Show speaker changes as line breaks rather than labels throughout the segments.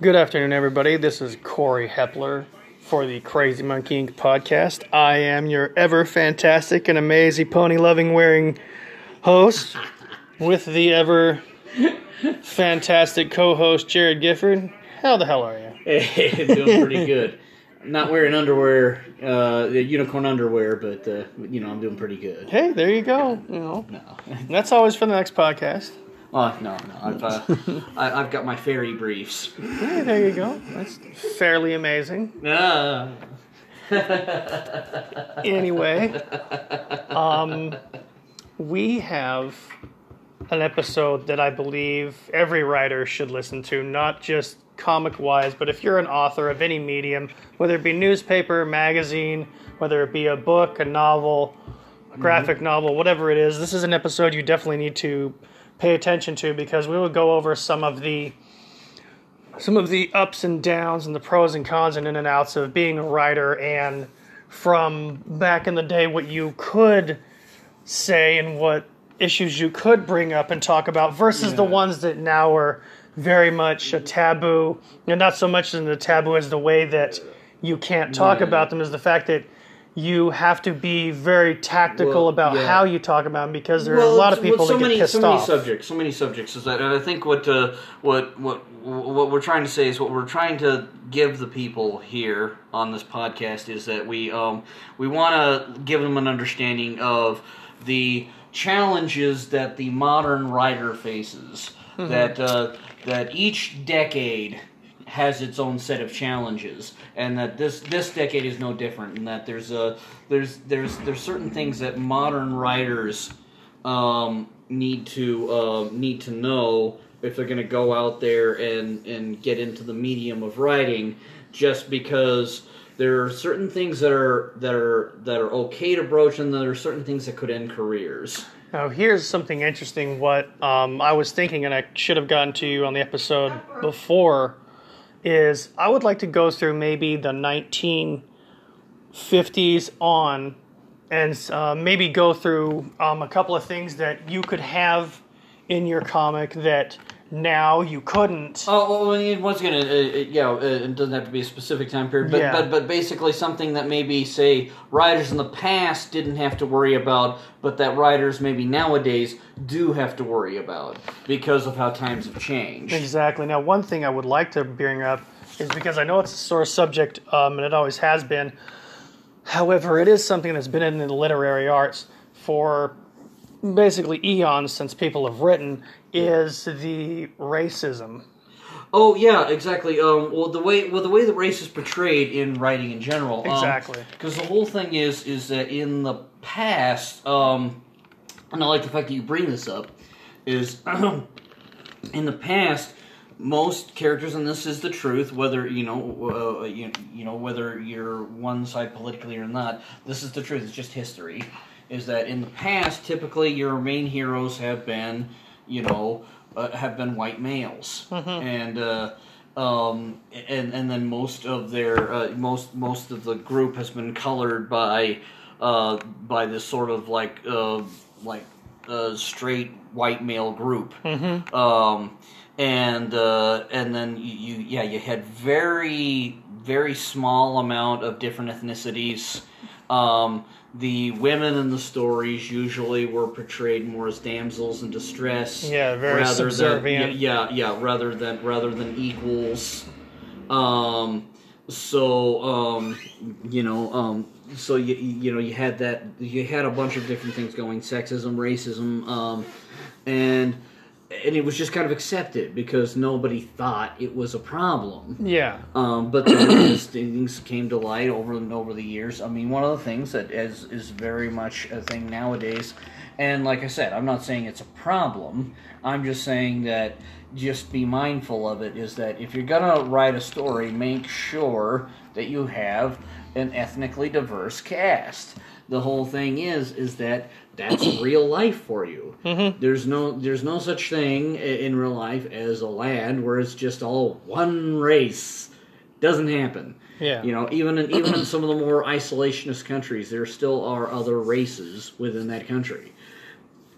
Good afternoon, everybody. This is Corey Hepler for the Crazy Monkey Inc. podcast. I am your ever fantastic and amazing pony loving wearing host with the ever fantastic co host Jared Gifford. How the hell are you?
Hey, doing pretty good. Not wearing underwear, uh, unicorn underwear, but uh, you know I'm doing pretty good.
Hey, there you go. You know,
No,
that's always for the next podcast.
Oh no, no, I've uh, I, I've got my fairy briefs.
Hey, there you go. That's fairly amazing.
Ah.
anyway, um, we have an episode that I believe every writer should listen to, not just comic wise, but if you're an author of any medium, whether it be newspaper, magazine, whether it be a book, a novel, a graphic novel, whatever it is, this is an episode you definitely need to pay attention to because we will go over some of the some of the ups and downs and the pros and cons and in and outs of being a writer and from back in the day what you could say and what issues you could bring up and talk about versus the ones that now are very much a taboo and not so much in the taboo as the way that you can't talk
Yeah.
about them is the fact that you have to be very tactical
Well,
about
yeah.
how you talk about them because there are a lot of
well,
people
so
that get
many,
pissed
so many
off.
subjects, so many subjects. Is that and I think what uh, what what what we're trying to say is what we're trying to give the people here on this podcast is that we um we want to give them an understanding of the challenges that the modern writer faces.
Mm-hmm.
That uh, that each decade has its own set of challenges, and that this this decade is no different. And that there's a there's there's there's certain things that modern writers um, need to uh, need to know if they're going to go out there and and get into the medium of writing. Just because there are certain things that are that are that are okay to broach, and there are certain things that could end careers.
Now, here's something interesting. What um, I was thinking, and I should have gotten to you on the episode before, is I would like to go through maybe the 1950s on, and uh, maybe go through um, a couple of things that you could have in your comic that now you couldn't.
Oh, well, I mean, once again, uh, uh, yeah, uh, it doesn't have to be a specific time period, but,
Yeah.
but but basically something that maybe say writers in the past didn't have to worry about, but that writers maybe nowadays do have to worry about because of how times have changed.
Exactly. Now, one thing I would like to bring up is because I know it's a sore subject, um, and it always has been. However, it is something that's been in the literary arts for basically eons since people have written. Is the racism?
Oh yeah, exactly. Um, well, the way well the way that race is portrayed in writing in general,
Exactly.
Because the whole thing is is that in the past, um, and I like the fact that you bring this up, is in the past most characters, and this is the truth, whether you know uh, you, you know whether you're one side politically or not, this is the truth. It's just history. Is that in the past, typically your main heroes have been, you know, uh, have been white males, and uh, um, and and then most of their uh, most most of the group has been colored by uh, by this sort of like uh, like uh, straight white male group. Um, and uh, and then you, you yeah you had very very small amount of different ethnicities. Um, the women in the stories usually were portrayed more as damsels in distress.
Yeah, very
rather
subservient.
Than, yeah, yeah, yeah, rather than rather than equals. Um, so um, you know, um, so you you know you had that you had a bunch of different things going, sexism, racism, um, and and it was just kind of accepted because nobody thought it was a problem.
Yeah.
Um, but then as things came to light over and over the years, I mean, one of the things that is is very much a thing nowadays, and like I said, I'm not saying it's a problem. I'm just saying that just be mindful of it. Is that if you're gonna write a story, make sure that you have an ethnically diverse cast. The whole thing is is that that's real life for you. There's no there's no such thing in real life as a land where it's just all one race. Doesn't happen.
Yeah.
You know, even in even in some of the more isolationist countries, there still are other races within that country.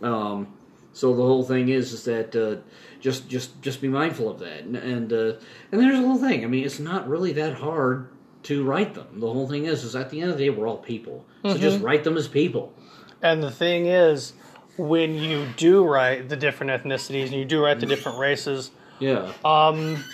Um, So the whole thing is is that uh, just just just be mindful of that, and and, uh, and there's the whole thing. I mean, it's not really that hard to write them. The whole thing is is at the end of the day, we're all people, so just write them as people.
And the thing is, when you do write the different ethnicities and you do write the different races,
Yeah.
um,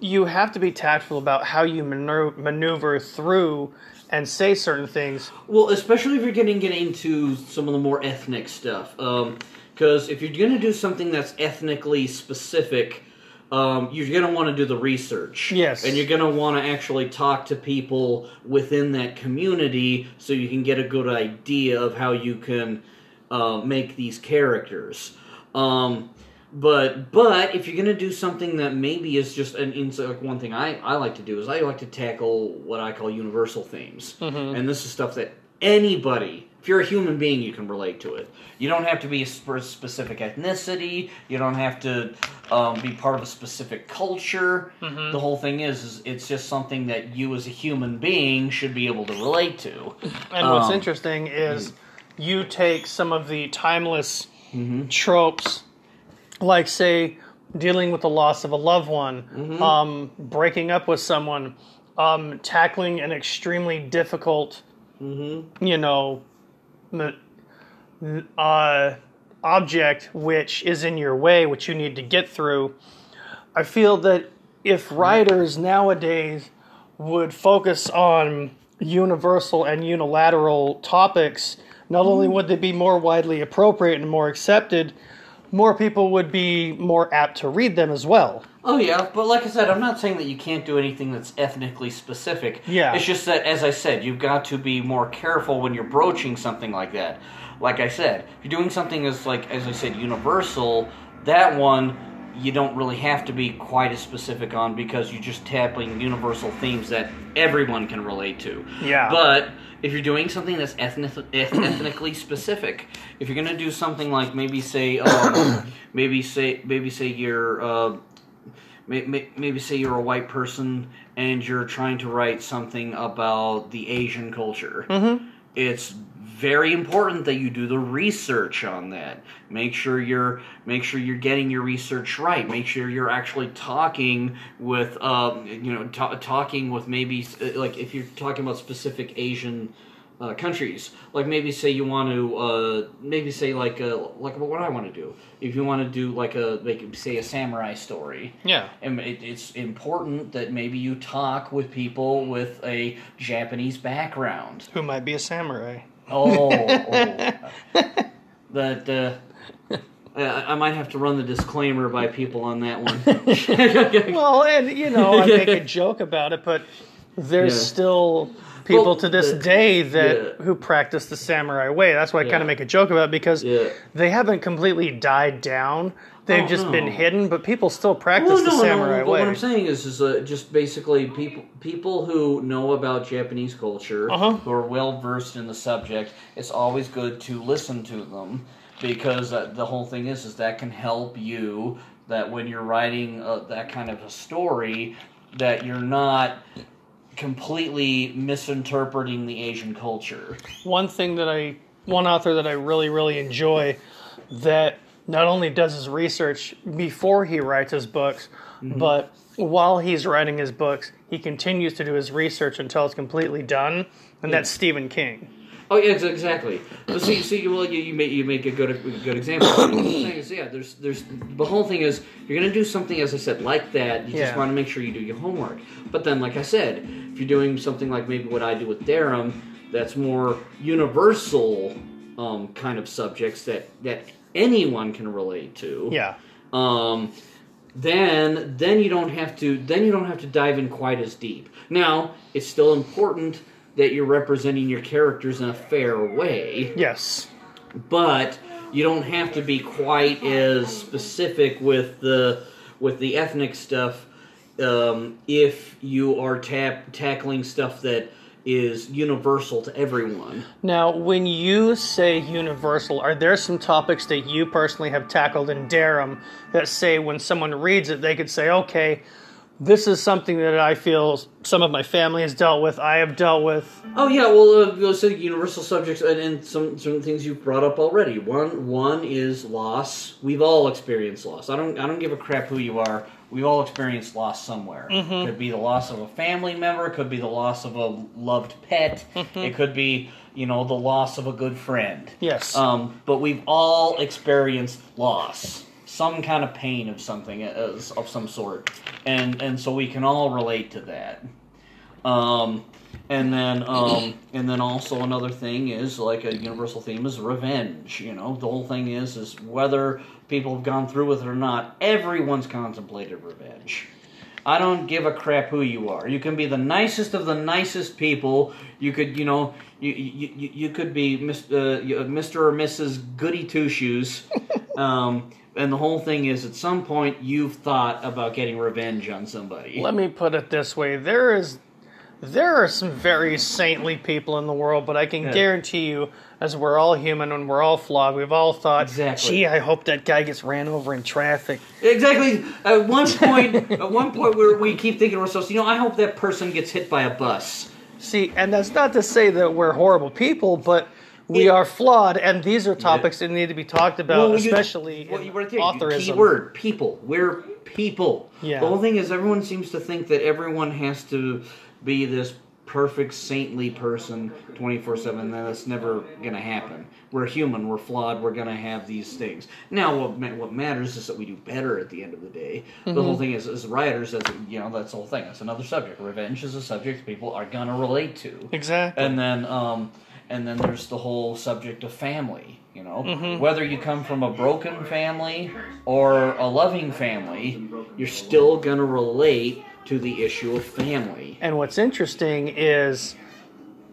you have to be tactful about how you maneu- maneuver through and say certain things.
Well, especially if you're getting get into some of the more ethnic stuff, because if you're going to do something that's ethnically specific, um, you're going to want to do the research.
Yes.
and you're going to want to actually talk to people within that community so you can get a good idea of how you can uh, make these characters. Um, but but if you're gonna do something that maybe is just an in so, like one thing I, I like to do is I like to tackle what I call universal themes, and this is stuff that anybody, if you're a human being, you can relate to it. You don't have to be a specific ethnicity. You don't have to um, be part of a specific culture. The whole thing is, is it's just something that you as a human being should be able to relate to.
And what's
Um,
interesting is you take some of the timeless tropes, like, say, dealing with the loss of a loved one, um, breaking up with someone, um, tackling an extremely difficult, you know, uh, object which is in your way, which you need to get through. I feel that if writers nowadays would focus on universal and unilateral topics, not only would they be more widely appropriate and more accepted, more people would be more apt to read them as well.
Oh yeah, but like I said, I'm not saying that you can't do anything that's ethnically specific.
Yeah.
It's just that, as I said, you've got to be more careful when you're broaching something like that. Like I said, if you're doing something as like as I said, universal, that one you don't really have to be quite as specific on because you're just tapping universal themes that everyone can relate to.
Yeah.
But if you're doing something that's ethnic, ethnically specific, if you're gonna do something like maybe say, um, maybe say, maybe say you're, uh, may, may, maybe say you're a white person and you're trying to write something about the Asian culture. Mm-hmm. It's very important that you do the research on that. Make sure you're make sure you're getting your research right. Make sure you're actually talking with um, you know ta talking with maybe uh, like if you're talking about specific Asian uh, countries. Like maybe say you want to uh, maybe say like uh, like what I want to do. If you want to do like a like say a samurai story.
Yeah.
And it, it's important that maybe you talk with people with a Japanese background.
Who might be a samurai?
Oh, oh. that uh, I, I might have to run the disclaimer by people on that one.
Well, and you know, I make a joke about it, but there's
Yeah.
still people
Well,
to this day that
yeah.
who practice the samurai way. That's why I kind of make a joke about it because
Yeah.
they haven't completely died down. They've
Oh,
just been hidden, but people still practice
Well,
the
no,
samurai
no,
way.
what I'm saying is, is uh, just basically people people who know about Japanese culture,
Uh-huh.
who are well versed in the subject. It's always good to listen to them because uh, the whole thing is, is that can help you that when you're writing uh, that kind of a story, that you're not completely misinterpreting the Asian culture.
one thing that I, one author that I really, really enjoy that not only does his research before he writes his books,
Mm-hmm.
but while he's writing his books, he continues to do his research until it's completely done, and that's Stephen King.
Oh yeah, ex- exactly. But see, see, well, you, you make you make a good a good example. the thing is, yeah, there's there's the whole thing is you're gonna do something as I said like that. You
Yeah.
just want to make sure you do your homework. But then, like I said, if you're doing something like maybe what I do with Darum, that's more universal um, kind of subjects that that anyone can relate to
Yeah.
um, then then you don't have to then you don't have to dive in quite as deep. Now it's still important that you're representing your characters in a fair way,
Yes.
but you don't have to be quite as specific with the with the ethnic stuff um, if you are tap, tackling stuff that is universal to everyone.
Now, when you say universal, are there some topics that you personally have tackled in Darum that say when someone reads it, they could say, okay, this is something that I feel some of my family has dealt with. I have dealt with.
Oh yeah, well, uh, let's universal subjects and, and some some things you've brought up already. One one is loss. We've all experienced loss. I don't I don't give a crap who you are. We've all experienced loss somewhere.
Mm-hmm.
Could be the loss of a family member. Could be the loss of a loved pet.
Mm-hmm.
It could be you know the loss of a good friend.
Yes.
Um, but we've all experienced loss, some kind of pain of something uh, of some sort, and and so we can all relate to that. Um, and then um, and then also another thing is like a universal theme is revenge. You know, the whole thing is is whether people have gone through with it or not. Everyone's contemplated revenge. I don't give a crap who you are. You can be the nicest of the nicest people. You could, you know, you you, you, you could be Mr. Uh, Mr. or Mrs. Goody Two Shoes. um, and the whole thing is, at some point, you've thought about getting revenge on somebody.
Let me put it this way: there is, there are some very saintly people in the world, but I can
Yeah.
guarantee you, as we're all human and we're all flawed, we've all thought,
Exactly.
"Gee, I hope that guy gets ran over in traffic."
Exactly. At one point, at one point, where we keep thinking to ourselves, you know, I hope that person gets hit by a bus.
See, and that's not to say that we're horrible people, but we
It-
are flawed, and these are topics that need to be talked about,
Well, you-
especially
well,
in
you there.
authorism.
Key word: people. We're people.
Yeah.
The whole thing is, everyone seems to think that everyone has to be this perfect saintly person 24/7 that's never going to happen. We're human, we're flawed, we're going to have these things. Now what ma- what matters is that we do better at the end of the day. The
Mm-hmm.
whole thing is as writers as you know that's the whole thing. That's another subject. Revenge is a subject people are going to relate to.
Exactly.
And then, um, and then there's the whole subject of family. You know,
Mm-hmm.
whether you come from a broken family or a loving family, you're still gonna relate to the issue of family.
And what's interesting is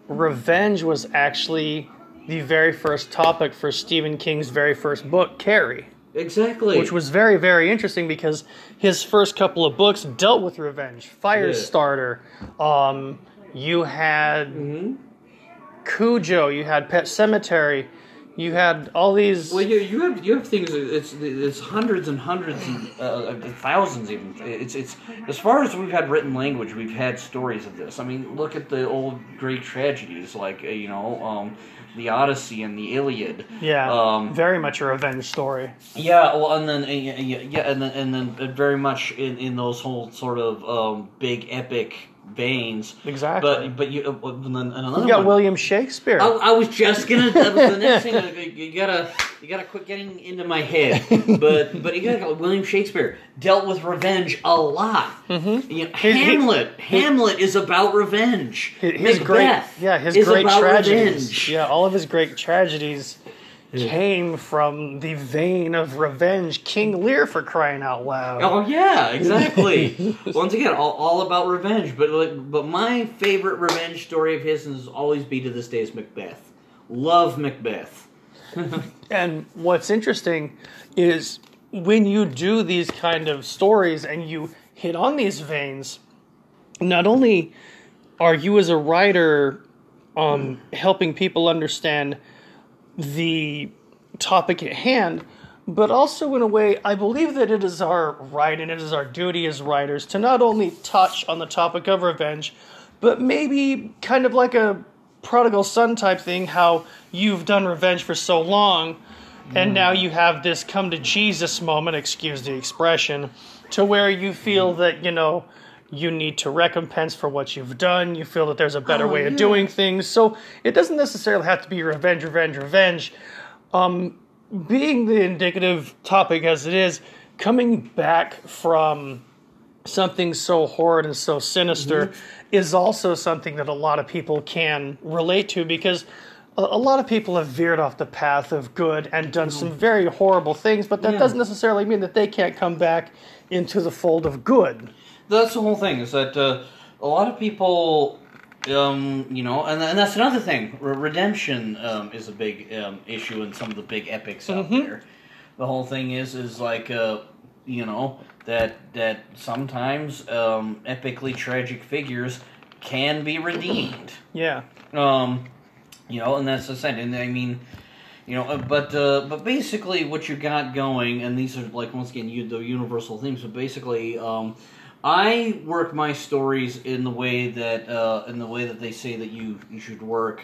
revenge was actually the very first topic for Stephen King's very first book, Carrie,
Exactly.
which was very, very interesting because his first couple of books dealt with revenge. Firestarter, um, you had
Mm-hmm.
Cujo, you had Pet Sematary, you had all these.
Well, you, you have you have things. It's it's hundreds and hundreds and uh, thousands even. It's it's as far as we've had written language, we've had stories of this. I mean, look at the old Greek tragedies like uh, you know um, the Odyssey and the Iliad.
yeah,
Um,
very much a revenge story.
Yeah, well, and then uh, yeah, yeah, yeah, and then and then very much in, in those whole sort of um, big epic veins.
Exactly.
But but you uh, another
You got
one.
William Shakespeare.
I, I was just gonna. That was the next thing. You gotta, you gotta quit getting into my head. But, but you gotta. William Shakespeare dealt with revenge a lot. Mm-hmm. You know,
His-
Hamlet. Hamlet is about revenge.
his, his great yeah his
is
great tragedies
revenge.
yeah all of his great tragedies came from the vein of revenge king lear for crying out loud
Oh yeah, exactly. Once again, all, all about revenge. But like, but my favorite revenge story of his is always be to this day is Macbeth. Love Macbeth.
and what's interesting is when you do these kind of stories and you hit on these veins not only are you as a writer um, helping people understand the topic at hand, but also in a way, I believe that it is our right and it is our duty as writers to not only touch on the topic of revenge, but maybe kind of like a prodigal son type thing, how you've done revenge for so long, and hmm. now you have this come to Jesus moment, excuse the expression, to where you feel that, you know, you need to recompense for what you've done. You feel that there's a better
Oh,
way of
yeah.
doing things. So it doesn't necessarily have to be revenge, revenge, revenge. Um, being the indicative topic as it is, coming back from something so horrid and so sinister
Mm-hmm.
is also something that a lot of people can relate to because a, a lot of people have veered off the path of good and done some very horrible things, but that
Yeah.
doesn't necessarily mean that they can't come back into the fold of good.
That's the whole thing. Is that uh, a lot of people, um, you know, and, and that's another thing. Redemption um, is a big um, issue in some of the big epics out there. The whole thing is is like uh, you know that that sometimes um, epically tragic figures can be redeemed.
Yeah.
Um, you know, and that's the same. And I mean, you know, uh, but uh, but basically, what you got going, and these are like once again, you, the universal themes. But basically, um, I work my stories in the way that uh, in the way that they say that you you should work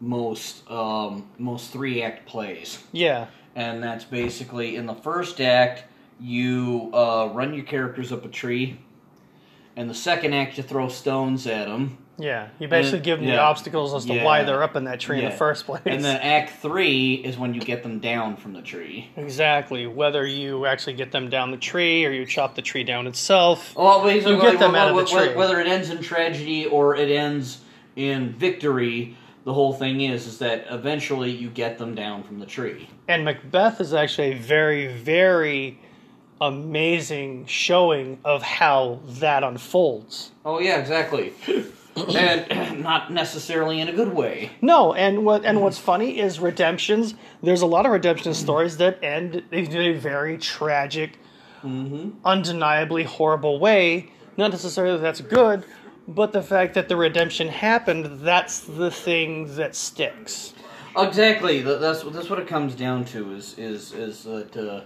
most um, most three act plays,
Yeah.
and that's basically in the first act you uh, run your characters up a tree, and the second act you throw stones at them,
Yeah. You basically give them the obstacles as to why they're up in that tree in the first place.
and then act three is when you get them down from the tree.
exactly. Whether you actually get them down the tree or you chop the tree down itself.
Well,
You get them
wh-
out of the tree.
Whether it ends in tragedy or it ends in victory, the whole thing is is that eventually you get them down from the tree.
And Macbeth is actually a very, very amazing showing of how that unfolds.
Oh yeah, exactly. and not necessarily in a good way.
No, and what and what's funny is redemptions. There's a lot of redemption stories that end in a very tragic, undeniably horrible way. Not necessarily that that's good, but the fact that the redemption happened, that's the thing that sticks.
Exactly. That's that's what it comes down to. Is is is that uh,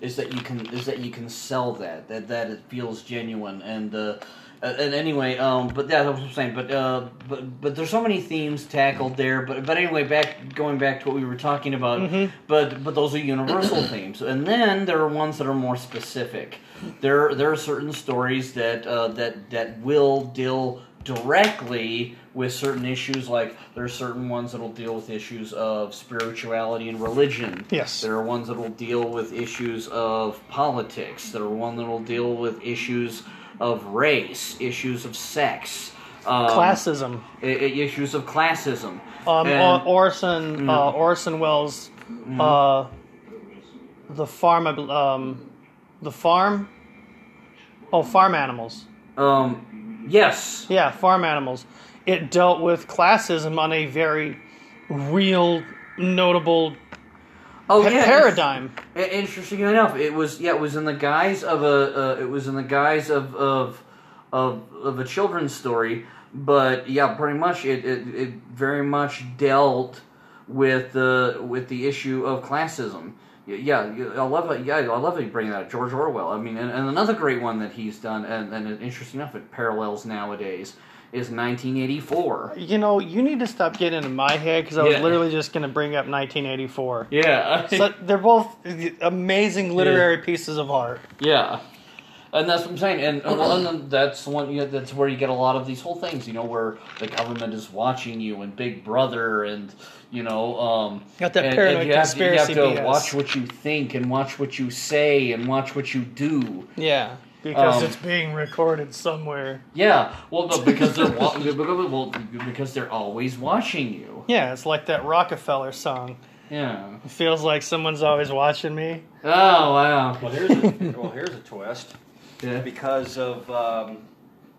is that you can is that you can sell that that that it feels genuine and. Uh, uh, and anyway, um, but that's what I'm saying. But uh, but but there's so many themes tackled there. But but anyway, back going back to what we were talking about. But but those are universal themes, and then there are ones that are more specific. There there are certain stories that uh, that that will deal directly with certain issues. Like there are certain ones that will deal with issues of spirituality and religion.
Yes.
There are ones that will deal with issues of politics. There are one that will deal with issues of race, issues of sex, um,
Classism.
issues of classism.
Um,
And-
Or- Orson uh, Orson Welles, uh, the farm, um, the farm. Oh, farm animals.
um, yes,
Yeah, farm animals. It dealt with classism on a very real, notable
oh
pa-
yeah,
paradigm.
Interesting enough, it was yeah, it was in the guise of a uh, it was in the guise of of of, of a children's story, but yeah, pretty much it, it, it very much dealt with the with the issue of classism. Yeah, I love it. Yeah, I love it. You bring that up, George Orwell. I mean, and, and another great one that he's done, and, and interesting enough, it parallels nowadays is 1984.
You know, you need to stop getting into my head because I was
Yeah.
literally just going to bring up 1984.
Yeah,
So they're both amazing literary pieces of art.
Yeah, and that's what I'm saying, and, and, well, and then that's one. You know, that's where you get a lot of these whole things. You know, where the government is watching you, and Big Brother, and you know, um,
Got that
and,
paranoid
and you have, to-
conspiracy
You have to
BS.
watch what you think, and watch what you say, and watch what you do.
Yeah, because
Um,
it's being recorded somewhere.
Yeah, well, no, because they're wa- well, because they're always watching you.
Yeah, it's like that Rockefeller song.
Yeah.
It feels like someone's always watching me.
Oh wow.
Well, here's a, well, here's a twist.
Yeah.
Because of um,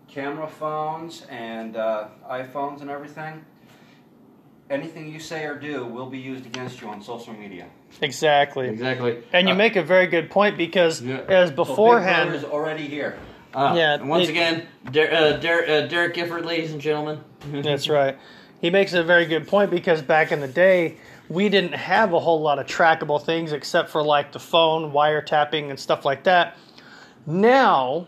camera phones and uh, iPhones and everything, anything you say or do will be used against you on social media.
Exactly.
Exactly.
And you
Uh,
make a very good point because
Yeah.
as
So Big
beforehand,
Brother's already here.
uh,
Yeah,
Once
it-
again, Der- uh, Der- uh, Derek Gifford, ladies and gentlemen.
That's right. He makes a very good point because back in the day, we didn't have a whole lot of trackable things except for like the phone, wiretapping, and stuff like that. Now,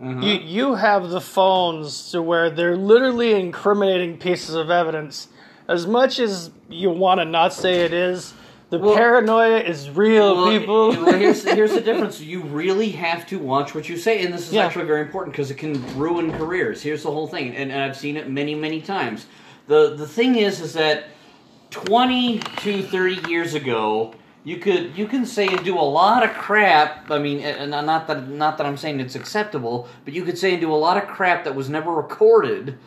Mm-hmm.
you, you have the phones to where they're literally incriminating pieces of evidence. As much as you want to not say it is, the
Well-
paranoia is real,
Well,
people.
well, here's, here's the difference. You really have to watch what you say, and this is
Yeah.
actually very important because it can ruin careers. Here's the whole thing, and, and I've seen it many, many times. the The thing is, is that twenty to thirty years ago, you could you can say and do a lot of crap. I mean, not that not that I'm saying it's acceptable, but you could say and do a lot of crap that was never recorded,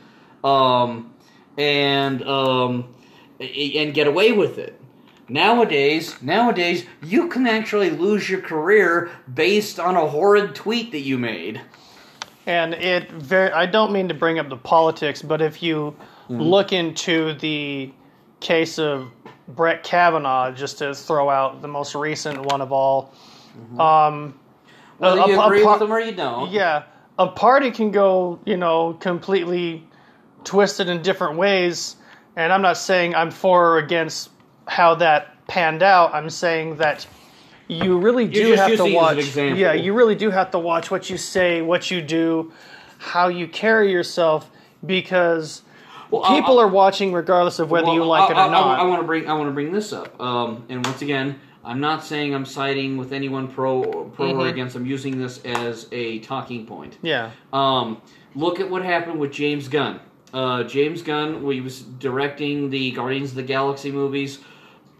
um, and um, and get away with it. Nowadays, nowadays, you can actually lose your career based on a horrid tweet that you made.
And it very I don't mean to bring up the politics, but if you look into the case of Brett Kavanaugh, just to throw out the most recent one of all, um,
Whether
a-
you
a- a
agree
par-
with them or you don't.
yeah, a party can go, you know, completely twisted in different ways. And I'm not saying I'm for or against how that panned out. I'm saying that you really do have to
using as an
watch.
example.
Yeah, you really do have to watch what you say, what you do, how you carry yourself, because
Well,
people
I-
are watching regardless of whether you like it
I,
or not.
I, want to bring I want to bring this up. Um, and once again, I'm not saying I'm siding with anyone pro pro or
Mhm.
against. I'm using this as a talking point.
yeah,
Um, look at what happened with James Gunn. Uh, James Gunn, he was directing the Guardians of the Galaxy movies,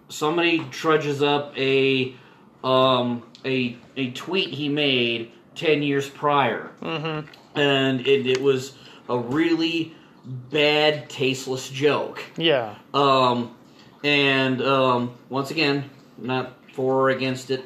somebody trudges up a um, a a tweet he made ten years prior,
hmm
and it, it was a really bad, tasteless joke.
yeah,
Um, and um, once again, not for or against it.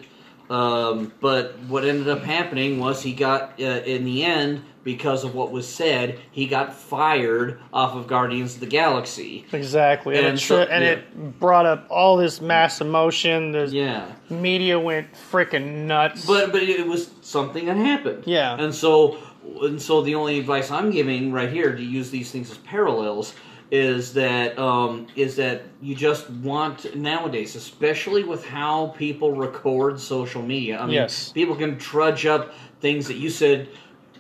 Um, but what ended up happening was he got, uh, in the end, because of what was said, he got fired off of Guardians of the Galaxy.
exactly. And,
And
it,
so-
and
yeah.
it brought up all this mass emotion. The
Yeah.
media went freaking nuts.
But but it was something that happened.
Yeah.
And so and so the only advice I'm giving right here to use these things as parallels is that um, is that you just want nowadays, especially with how people record social media. I mean,
Yes.
people can trudge up things that you said,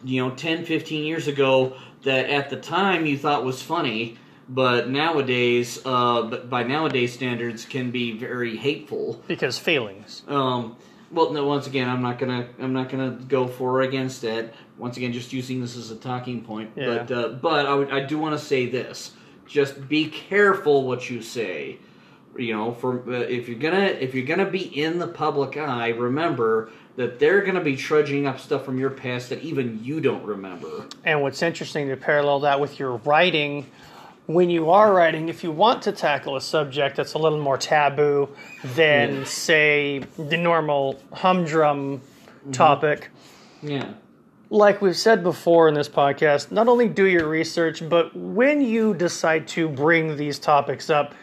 you know, 10, 15 years ago that at the time you thought was funny. But nowadays, uh, but by nowadays standards, can be very hateful.
because feelings.
Um, well, no. Once again, I'm not gonna. I'm not gonna go for or against it. Once again, just using this as a talking point.
Yeah.
But uh, but I, I do want to say this. Just be careful what you say. You know, for uh, if you're gonna if you're gonna be in the public eye, remember that they're gonna be trudging up stuff from your past that even you don't remember.
And what's interesting to parallel that with your writing, when you are writing, if you want to tackle a subject that's a little more taboo than,
Yeah.
say, the normal humdrum topic,
Yeah.
Like we've said before in this podcast, not only do your research, but when you decide to bring these topics up,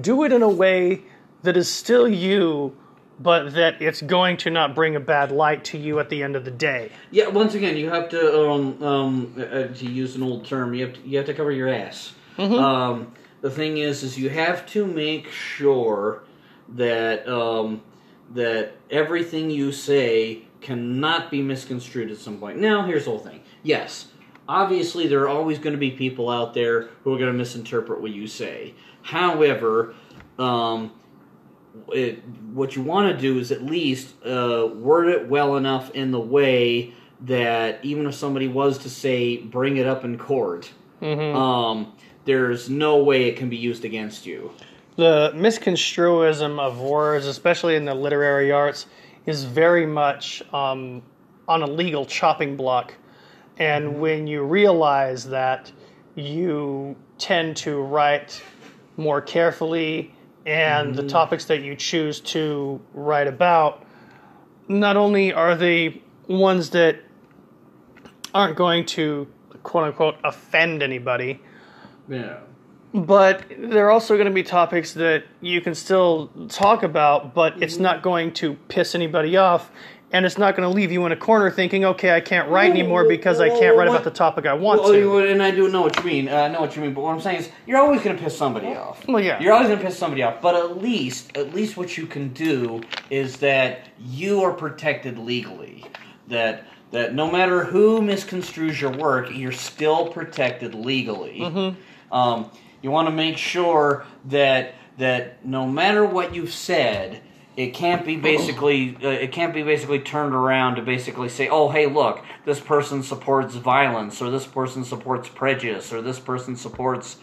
do it in a way that is still you, but that it's going to not bring a bad light to you at the end of the day.
Yeah. Once again, you have to um um uh, to use an old term. You have to, you have to cover your ass. Um, the thing is, is you have to make sure that um, that everything you say cannot be misconstrued at some point. Now, here's the whole thing. Yes, obviously there are always going to be people out there who are going to misinterpret what you say. However, um, it, what you want to do is at least uh, word it well enough in the way that even if somebody was to say bring it up in court, um, there's no way it can be used against you.
the misconstruism of words, especially in the literary arts, is very much um, on a legal chopping block. And when you realize that, you tend to write more carefully, and the topics that you choose to write about, not only are they ones that aren't going to quote unquote offend anybody,
Yeah.
But there are also going to be topics that you can still talk about, but it's not going to piss anybody off, and it's not going to leave you in a corner thinking, okay, I can't write anymore because I can't write about the topic I want
Well,
to.
and I do know what you mean. Uh, I know what you mean. But what I'm saying is, you're always going to piss somebody off.
Well, yeah.
You're always going to piss somebody off. But at least, at least what you can do is that you are protected legally. That that no matter who misconstrues your work, you're still protected legally.
Mm-hmm.
Um, you want to make sure that that no matter what you've said, it can't be basically uh, it can't be basically turned around to basically say, oh hey look, this person supports violence or this person supports prejudice or this person supports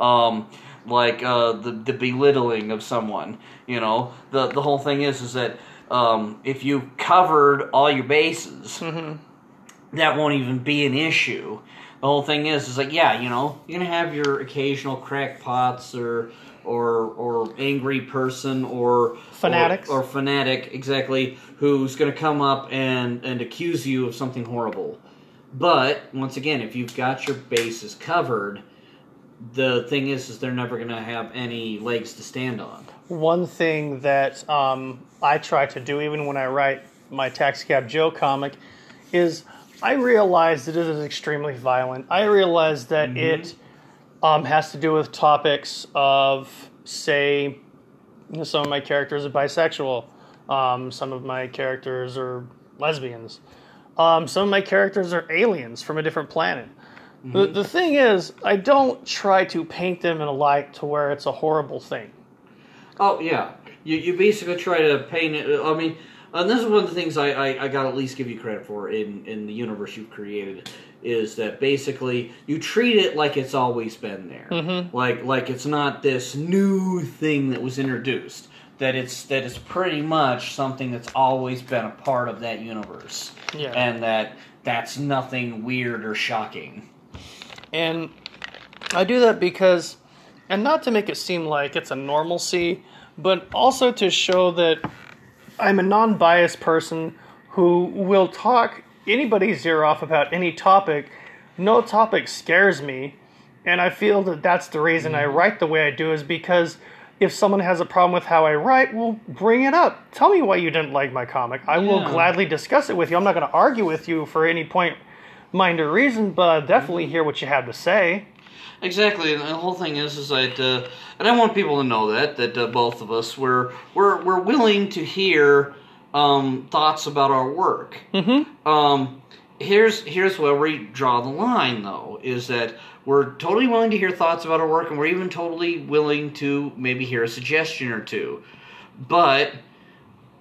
um, like uh, the the belittling of someone. You know, the the whole thing is is that um, if you covered all your bases that won't even be an issue. The whole thing is, is like, yeah, you know, you're gonna have your occasional crackpots or or or angry person or
Fanatics.
or, or fanatic exactly who's gonna come up and and accuse you of something horrible. But once again, if you've got your bases covered, the thing is, is they're never gonna have any legs to stand on.
One thing that um, I try to do, even when I write my Taxi Cab Joe comic, is I realize that it is extremely violent. I realize that it um, has to do with topics of, say, you know, some of my characters are bisexual, Um, some of my characters are lesbians. Um, some of my characters are aliens from a different planet. The, the thing is, I don't try to paint them in a light to where it's a horrible thing.
Oh yeah, you you basically try to paint it. I mean, and this is one of the things I, I, I got to at least give you credit for in in the universe you've created is that basically you treat it like it's always been there, mm-hmm. like like it's not this new thing that was introduced. That it's that it's pretty much something that's always been a part of that universe,
Yeah.
and that that's nothing weird or shocking.
And I do that because, and not to make it seem like it's a normalcy, but also to show that I'm a non biased person who will talk anybody's ear off about any topic. No topic scares me. And I feel that that's the reason I mm-hmm. write the way I do, is because if someone has a problem with how I write, well, bring it up. Tell me why you didn't like my comic. I will
Yeah.
gladly discuss it with you. I'm not going to argue with you for any point, mind, or reason, but I'll definitely mm-hmm. hear what you have to say.
Exactly, and the whole thing is, is that, uh, and I want people to know that that uh, both of us we're we're we're willing to hear um, thoughts about our work. Mm-hmm. Um, here's here's where we draw the line, though, is that we're totally willing to hear thoughts about our work, and we're even totally willing to maybe hear a suggestion or two, but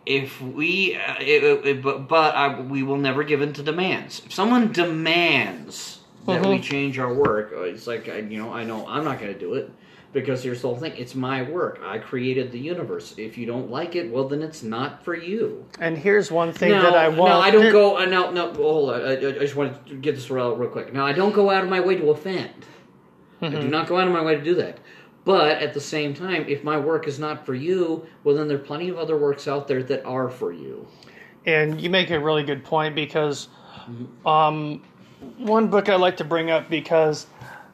if we, uh, it, it- but, but I, we will never give in to demands. If someone demands that we change our work, it's like I, you know, I know I'm not going to do it because here's the whole thing: it's my work. I created the universe. If you don't like it, well, then it's not for you.
And here's one thing
No,
that I want.
no, I don't go. Uh, no, no, hold on. I, I I just want to get this real, real quick. Now, I don't go out of my way to offend. I
Mm-hmm.
do not go out of my way to do that. But at the same time, if my work is not for you, well, then there are plenty of other works out there that are for you.
And you make a really good point because um, one book I like to bring up because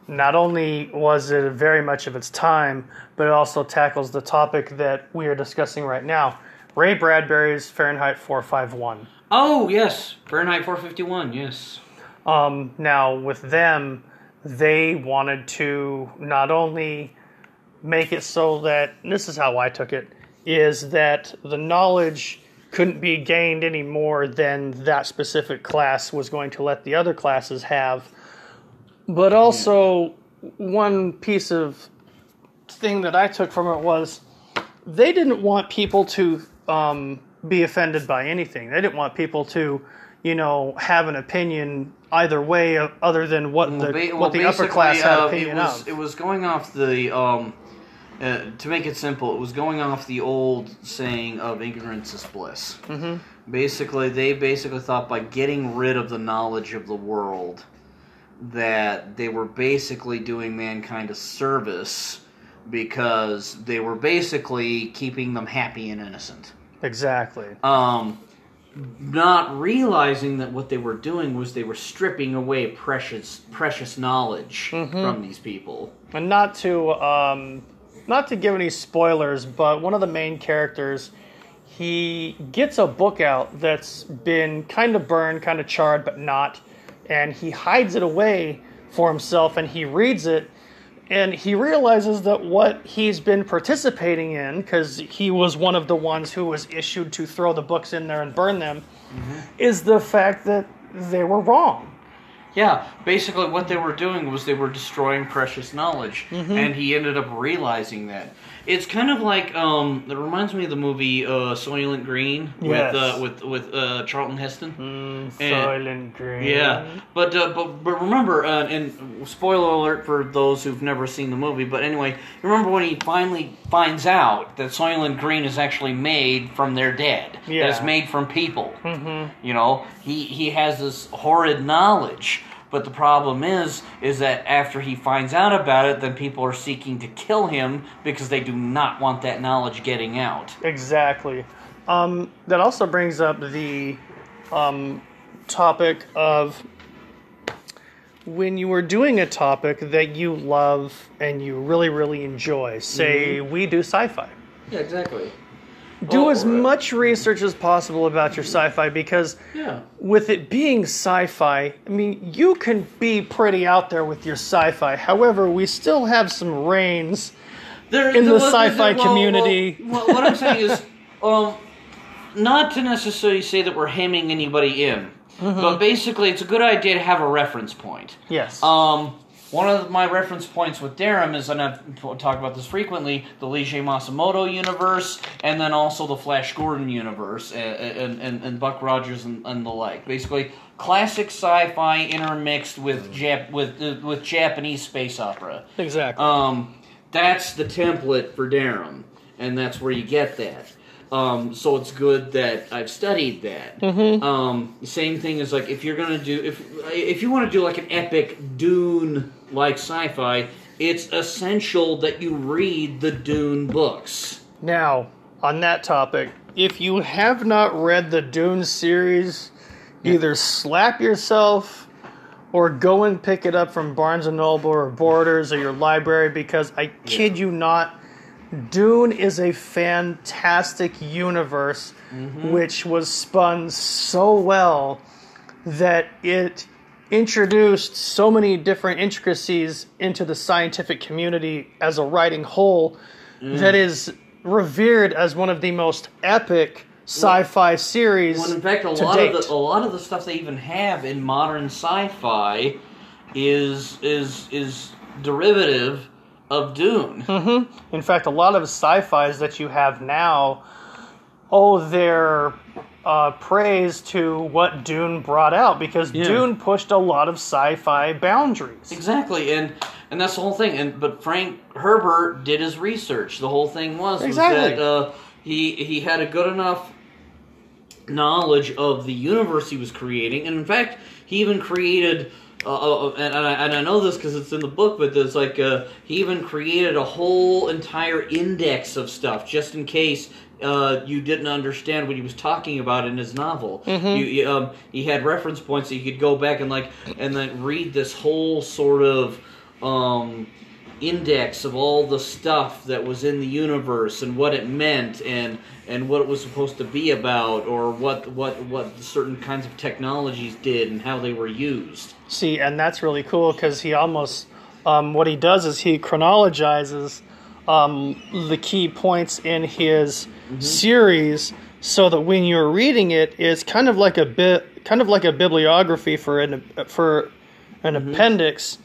not only was it very much of its time, but it also tackles the topic that we are discussing right now. Ray Bradbury's Fahrenheit 451.
Oh yes, Fahrenheit 451. Yes.
Um, now, with them, they wanted to not only make it so that this is how I took it is that the knowledge couldn't be gained any more than that specific class was going to let the other classes have. But also, one piece of thing that I took from it was they didn't want people to um, be offended by anything. They didn't want people to, you know, have an opinion either way uh, other than what the
Ba-
what the upper class had
uh,
opinion
it was,
of.
It was going off the. Um, uh, to make it simple, it was going off the old saying of ignorance is bliss. Mm-hmm. Basically, they basically thought by getting rid of the knowledge of the world that they were basically doing mankind a service because they were basically keeping them happy and innocent.
exactly.
Um, not realizing that what they were doing was they were stripping away precious precious knowledge
Mm-hmm.
from these people.
and not to um, not to give any spoilers, but one of the main characters, he gets a book out that's been kind of burned, kind of charred, but not, and he hides it away for himself, and he reads it, and he realizes that what he's been participating in, because he was one of the ones who was issued to throw the books in there and burn them, mm-hmm. is the fact that they were wrong.
Yeah, basically what they were doing was they were destroying precious knowledge,
Mm-hmm.
and he ended up realizing that. It's kind of like um, it reminds me of the movie uh, Soylent Green with
Yes.
uh, with with uh, Charlton Heston. And-
Soylent Green.
Yeah, but uh, but but remember, uh, and spoiler alert for those who've never seen the movie. But anyway, remember when he finally finds out that Soylent Green is actually made from their dead.
Yeah.
that it's made from people. Mm-hmm. You know, he he has this horrid knowledge. But the problem is, is that after he finds out about it, then people are seeking to kill him because they do not want that knowledge getting out.
Exactly. Um, that also brings up the um, topic of when you are doing a topic that you love and you really, really enjoy. Say, we do sci fi.
Yeah, exactly.
Do
Oh,
as
right.
much research as possible about your sci fi because
Yeah.
with it being sci-fi, I mean, you can be pretty out there with your sci-fi. However, we still have some reins.
There,
in
there
the sci-fi
well,
community.
Well, well, what I'm saying is, um, not to necessarily say that we're hemming anybody in, but basically, it's a good idea to have a reference point.
Yes.
Um, one of my reference points with Darum is, and I've talked about this frequently, the Leiji Matsumoto universe, and then also the Flash Gordon universe, and, and, and, Buck Rogers and, and the like. Basically, classic sci-fi intermixed with Jap- with uh, with Japanese space opera.
exactly.
Um, that's the template for Darum, and that's where you get that. Um, so it's good that I've studied that. Um, same thing is like if you're gonna do if if you want to do like an epic Dune like sci-fi, it's essential that you read the Dune books.
Now, on that topic, if you have not read the Dune series, either slap yourself or go and pick it up from Barnes and Noble or Borders or your library because I kid you not, Dune is a fantastic universe mm-hmm. which was spun so well that it introduced so many different intricacies into the scientific community as a writing whole mm. that is revered as one of the most epic sci-fi series
When in fact a lot
date.
of the a lot of the stuff they even have in modern sci-fi is is is derivative of Dune. Mm-hmm.
In fact, a lot of sci-fis that you have now oh, owe their uh, praise to what Dune brought out because
Yeah.
Dune pushed a lot of sci-fi boundaries.
Exactly, and and that's the whole thing. And but Frank Herbert did his research. The whole thing was, was
Exactly.
that uh, he he had a good enough knowledge of the universe he was creating, and in fact, he even created. Uh, uh, and, and, I, and I know this because it's in the book, but there's like uh, he even created a whole entire index of stuff just in case uh, you didn't understand what he was talking about in his novel. You, you, um, he had reference points that you could go back and like and then read this whole sort of um, index of all the stuff that was in the universe and what it meant and and what it was supposed to be about or what what what certain kinds of technologies did and how they were used.
See, and that's really cool because he almost um, what he does is he chronologizes um, the key points in his Mm-hmm. series so that when you're reading it, it's kind of like a bit, kind of like a bibliography for an for an mm-hmm. appendix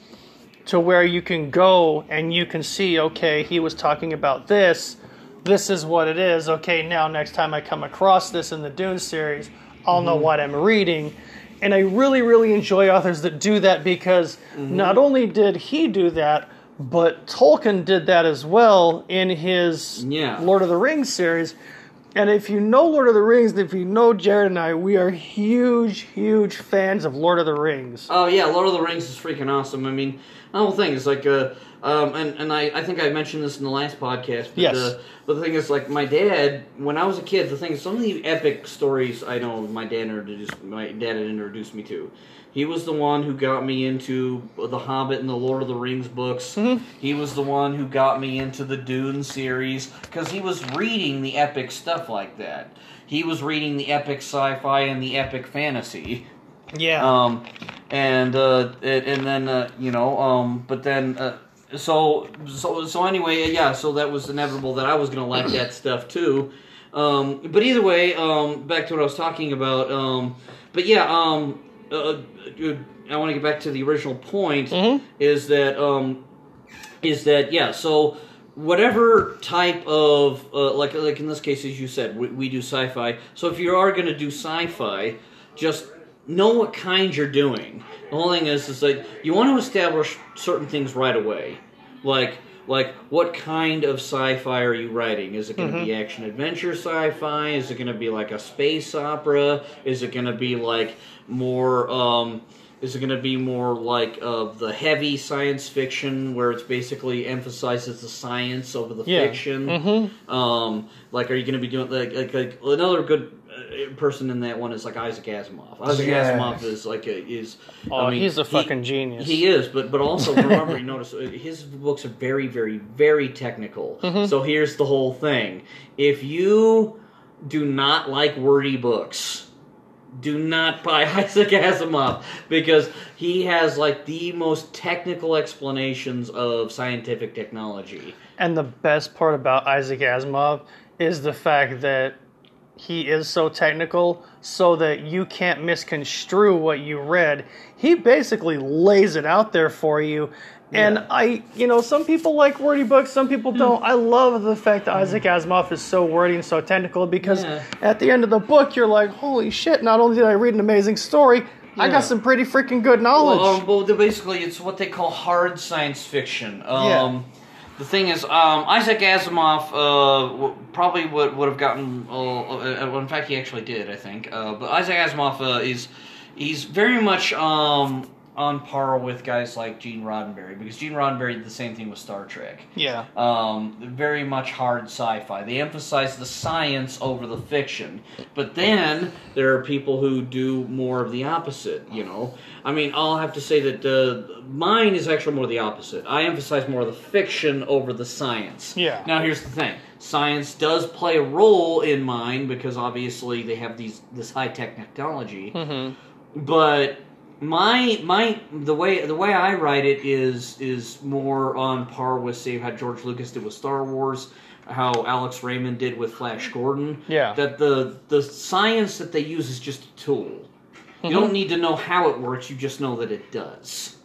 to where you can go and you can see, okay, he was talking about this. This is what it is. Okay, now next time I come across this in the Dune series, I'll know mm-hmm. what I'm reading. And I really, really enjoy authors that do that because not only did he do that, but Tolkien did that as well in his
Yeah.
Lord of the Rings series. And if you know Lord of the Rings, if you know Jared and I, we are huge, huge fans of Lord of the Rings.
Oh yeah, Lord of the Rings is freaking awesome. I mean, the whole thing is like, uh, um, and and I, I think I mentioned this in the last podcast. But,
Yes.
Uh, but the thing is, like, my dad, when I was a kid, the thing is, some of the epic stories I know my dad introduced, my dad had introduced me to. He was the one who got me into the Hobbit and the Lord of the Rings books. He was the one who got me into the Dune series because he was reading the epic stuff like that. He was reading the epic sci-fi and the epic fantasy.
Yeah.
Um, and uh, and, and then uh, you know, um, but then uh, so so so anyway, yeah. So that was inevitable that I was gonna like that stuff too. Um, but either way, um, back to what I was talking about. Um, but yeah, um, uh, uh, I want to get back to the original point. Is that um, is that yeah? So whatever type of uh, like like in this case, as you said, we, we do sci-fi. So if you are going to do sci-fi, just know what kind you're doing. The whole thing is is like you want to establish certain things right away, like. Like, what kind of sci-fi are you writing? Is it going to be action adventure sci-fi? Is it going to be like a space opera? Is it going to be like more? Um, is it going to be more like uh, the heavy science fiction, where it's basically emphasizes the science over the
Yeah.
fiction? Um, like, are you going to be doing like, like, like another good person in that one is like Isaac Asimov. Isaac
Yes.
Asimov is like a, is.
Oh,
I mean,
he's a
he-
fucking genius.
He is, but but also remember, you notice uh, his books are very, very, very technical.
Mm-hmm.
So here's the whole thing: if you do not like wordy books, do not buy Isaac Asimov because he has like the most technical explanations of scientific technology.
And the best part about Isaac Asimov is the fact that he is so technical so that you can't misconstrue what you read. He basically lays it out there for you. And
Yeah.
I, you know, some people like wordy books, some people don't. I love the fact that Isaac Asimov is so wordy and so technical because
Yeah.
at the end of the book, you're like, holy shit, not only did I read an amazing story, I got some pretty freaking good knowledge.
Well, um, well, basically, it's what they call hard science fiction. Um,
Yeah.
The thing is, um, Isaac Asimov uh, w- probably would, would have gotten. Uh, uh, well, in fact, he actually did, I think. Uh, but Isaac Asimov uh, is he's very much um, on par with guys like Gene Roddenberry because Gene Roddenberry did the same thing with Star Trek.
yeah.
um, very much hard sci-fi. They emphasize the science over the fiction, but then there are people who do more of the opposite. You know, I mean, I'll have to say that uh, mine is actually more the opposite. I emphasize more of the fiction over the science.
Yeah.
Now here's the thing: science does play a role in mine because obviously they have these this high tech technology
hmm
but my my the way the way I write it is is more on par with say how George Lucas did with Star Wars, how Alex Raymond did with Flash Gordon.
Yeah.
That the the science that they use is just a tool. You don't need to know how it works. You just know that it does.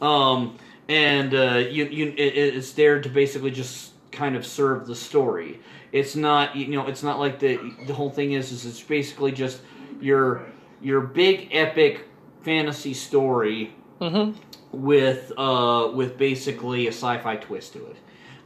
Um, and uh, you you it, it's there to basically just kind of serve the story. It's not you know it's not like the the whole thing is is it's basically just your your big epic fantasy story
hmm
with uh with basically a sci-fi twist to it.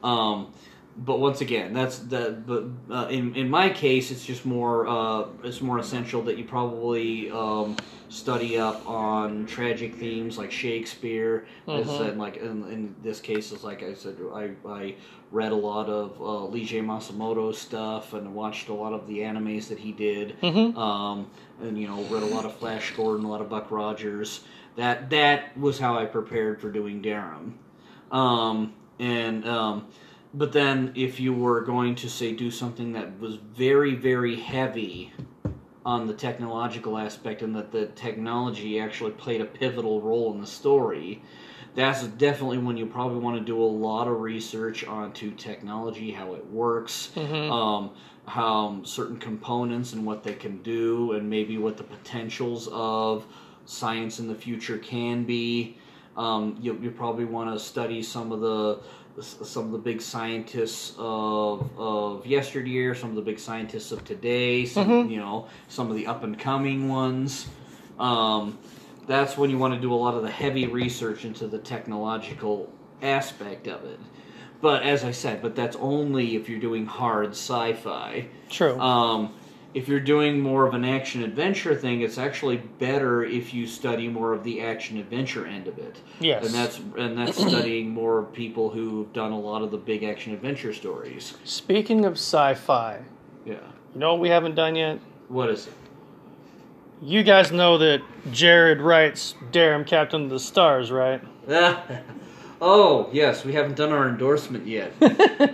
Um, but once again, that's the but uh, in in my case, it's just more uh, it's more essential that you probably um, study up on tragic themes like Shakespeare. As I said, like in, in this case, is like I said, I, I read a lot of uh, Leiji Matsumoto stuff and watched a lot of the animes that he did
hmm
um, and you know read a lot of Flash Gordon, a lot of Buck Rogers. That that was how I prepared for doing Darum. Um, and um, but then if you were going to say do something that was very very heavy on the technological aspect and that the technology actually played a pivotal role in the story that's definitely when you probably want to do a lot of research onto technology how it works
hmm
um, how certain components and what they can do, and maybe what the potentials of science in the future can be. Um, you, you probably want to study some of the some of the big scientists of of yesteryear, some of the big scientists of today, some
Mhm.
you know some of the up and coming ones. Um, that's when you want to do a lot of the heavy research into the technological aspect of it. But as I said, but that's only if you're doing hard sci-fi.
True.
Um, if you're doing more of an action adventure thing, it's actually better if you study more of the action adventure end of it.
yes.
And that's and that's studying more of people who've done a lot of the big action adventure stories.
Speaking of sci-fi,
Yeah.
you know what we haven't done yet?
What is it?
You guys know that Jared writes Darum Captain of the Stars, right?
oh yes, we haven't done our endorsement yet.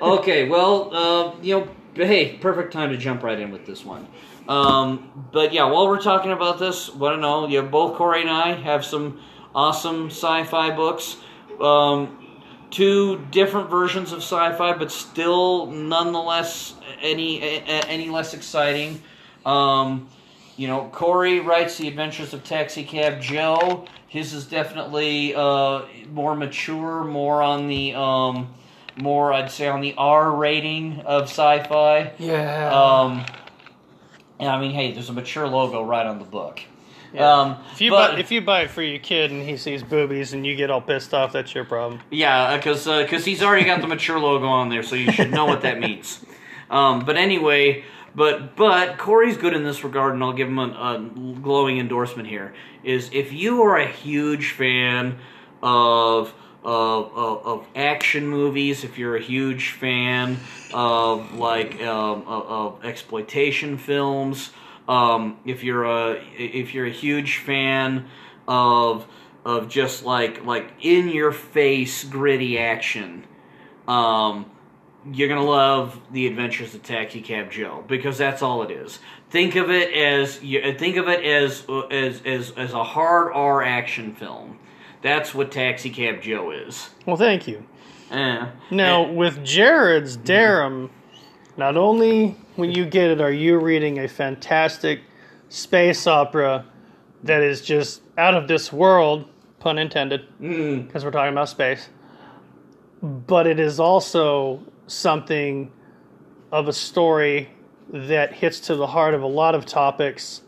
okay, well, uh, you know, hey, perfect time to jump right in with this one. Um, but yeah, while we're talking about this, what I know, yeah, both Corey and I have some awesome sci-fi books. Um, two different versions of sci-fi, but still nonetheless any any less exciting. Um, you know, Corey writes The Adventures of Taxi Cab Joe. His is definitely uh, more mature, more on the um, more I'd say on the R rating of sci-fi.
Yeah.
Um, and I mean, hey, there's a mature logo right on the book.
Yeah.
Um,
if you
but-
buy if you buy it for your kid and he sees boobies and you get all pissed off, that's your problem.
Yeah, because because he's already got the mature logo on there, so you should know what that means. Um, but anyway, but but Corey's good in this regard, and I'll give him a, a glowing endorsement here. Is if you are a huge fan of of, of, of action movies, if you're a huge fan of like um, of, of exploitation films, um, if you're a if you're a huge fan of of just like like in your face gritty action, um, you're gonna love the Adventures of Taxi Cab Joe because that's all it is. Think of it as think of it as as as, as a hard R action film. That's what Taxi Cab Joe is.
Well, thank you.
Eh.
Now
Eh,
with Jared's Darum, not only when you get it are you reading a fantastic space opera that is just out of this world, pun intended,
Mm.
because we're talking about space, but it is also something of a story that hits to the heart of a lot of topics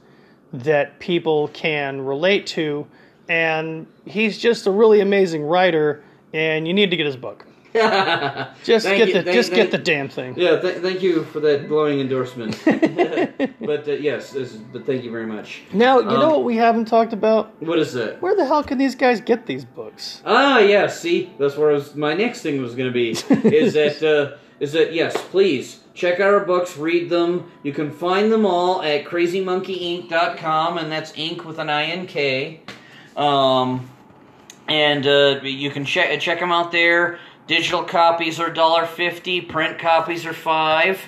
that people can relate to. And he's just a really amazing writer, and you need to get his book. Just
Thank
get
you,
the
thank-
just
thank-
get the damn thing.
Yeah, th- thank you for that glowing endorsement. but uh, yes, this, but thank you very much.
Now, you know
Um,
what we haven't talked about?
What is that?
Where the hell can these guys get these books?
Ah, yeah. See, that's where I was, my next thing was going to be. is that uh, is that yes? Please check out our books, read them. You can find them all at crazymonkeyinc.com, and that's ink with an I N K. Um, and uh, you can check check them out there. Digital copies are $1.50, print copies are five.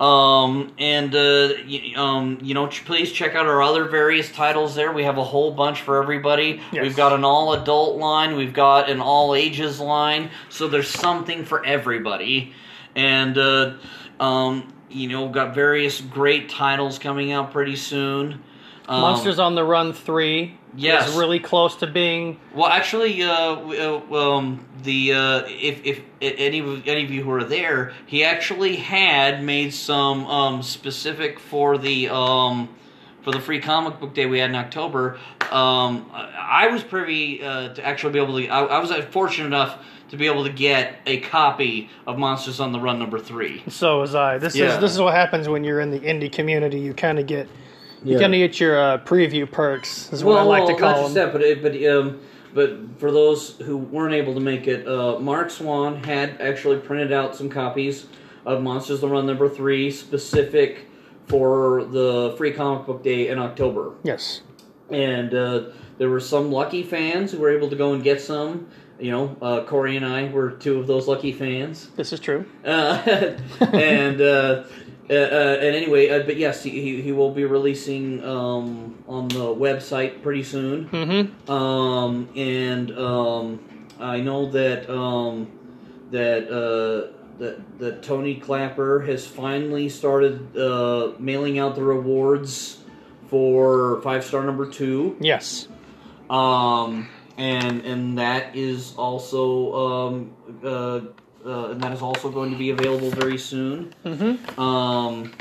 Um, and uh, y- um, you know, ch- please check out our other various titles there. We have a whole bunch for everybody.
Yes.
We've got an all adult line, we've got an all ages line, so there's something for everybody. And uh, um, you know, we've got various great titles coming out pretty soon. Um,
Monsters on the Run three
Yes.
is really close to being.
Well, actually, uh, uh, um, the uh, if if any of any of you who are there, he actually had made some um, specific for the um, for the free comic book day we had in October. Um, I I was privy uh, to actually be able to. I, I was fortunate enough to be able to get a copy of Monsters on the Run number three.
So was I. This
Yeah.
is this is what happens when you're in the indie community. You kind of get you
Yeah.
gonna get your uh, preview perks. Is what I like to call
not
call
just that, but it, but um, but for those who weren't able to make it, uh, Mark Swan had actually printed out some copies of Monsters the Run number three, specific for the free comic book day in October,
Yes.
and uh, there were some lucky fans who were able to go and get some. You know, uh, Corey and I were two of those lucky fans.
This is true.
Uh, and uh, uh, and anyway, uh, but yes, he, he- he will be releasing um, on the website pretty soon.
Mm-hmm.
Um, and um, I know that um, that uh, that that Tony Clapper has finally started uh, mailing out the rewards for five star number two.
Yes.
Um, and and that is also um, uh, and that is also going to be available very soon.
Mm-hmm.
Um,